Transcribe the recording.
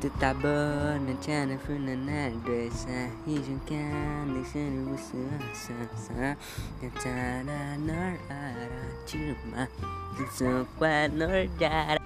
Tu t'abonnes, tiens, ne fous ne n'a de ça. Et je canne, et je ne vous sais pas ça. Et ça, la nord, ara,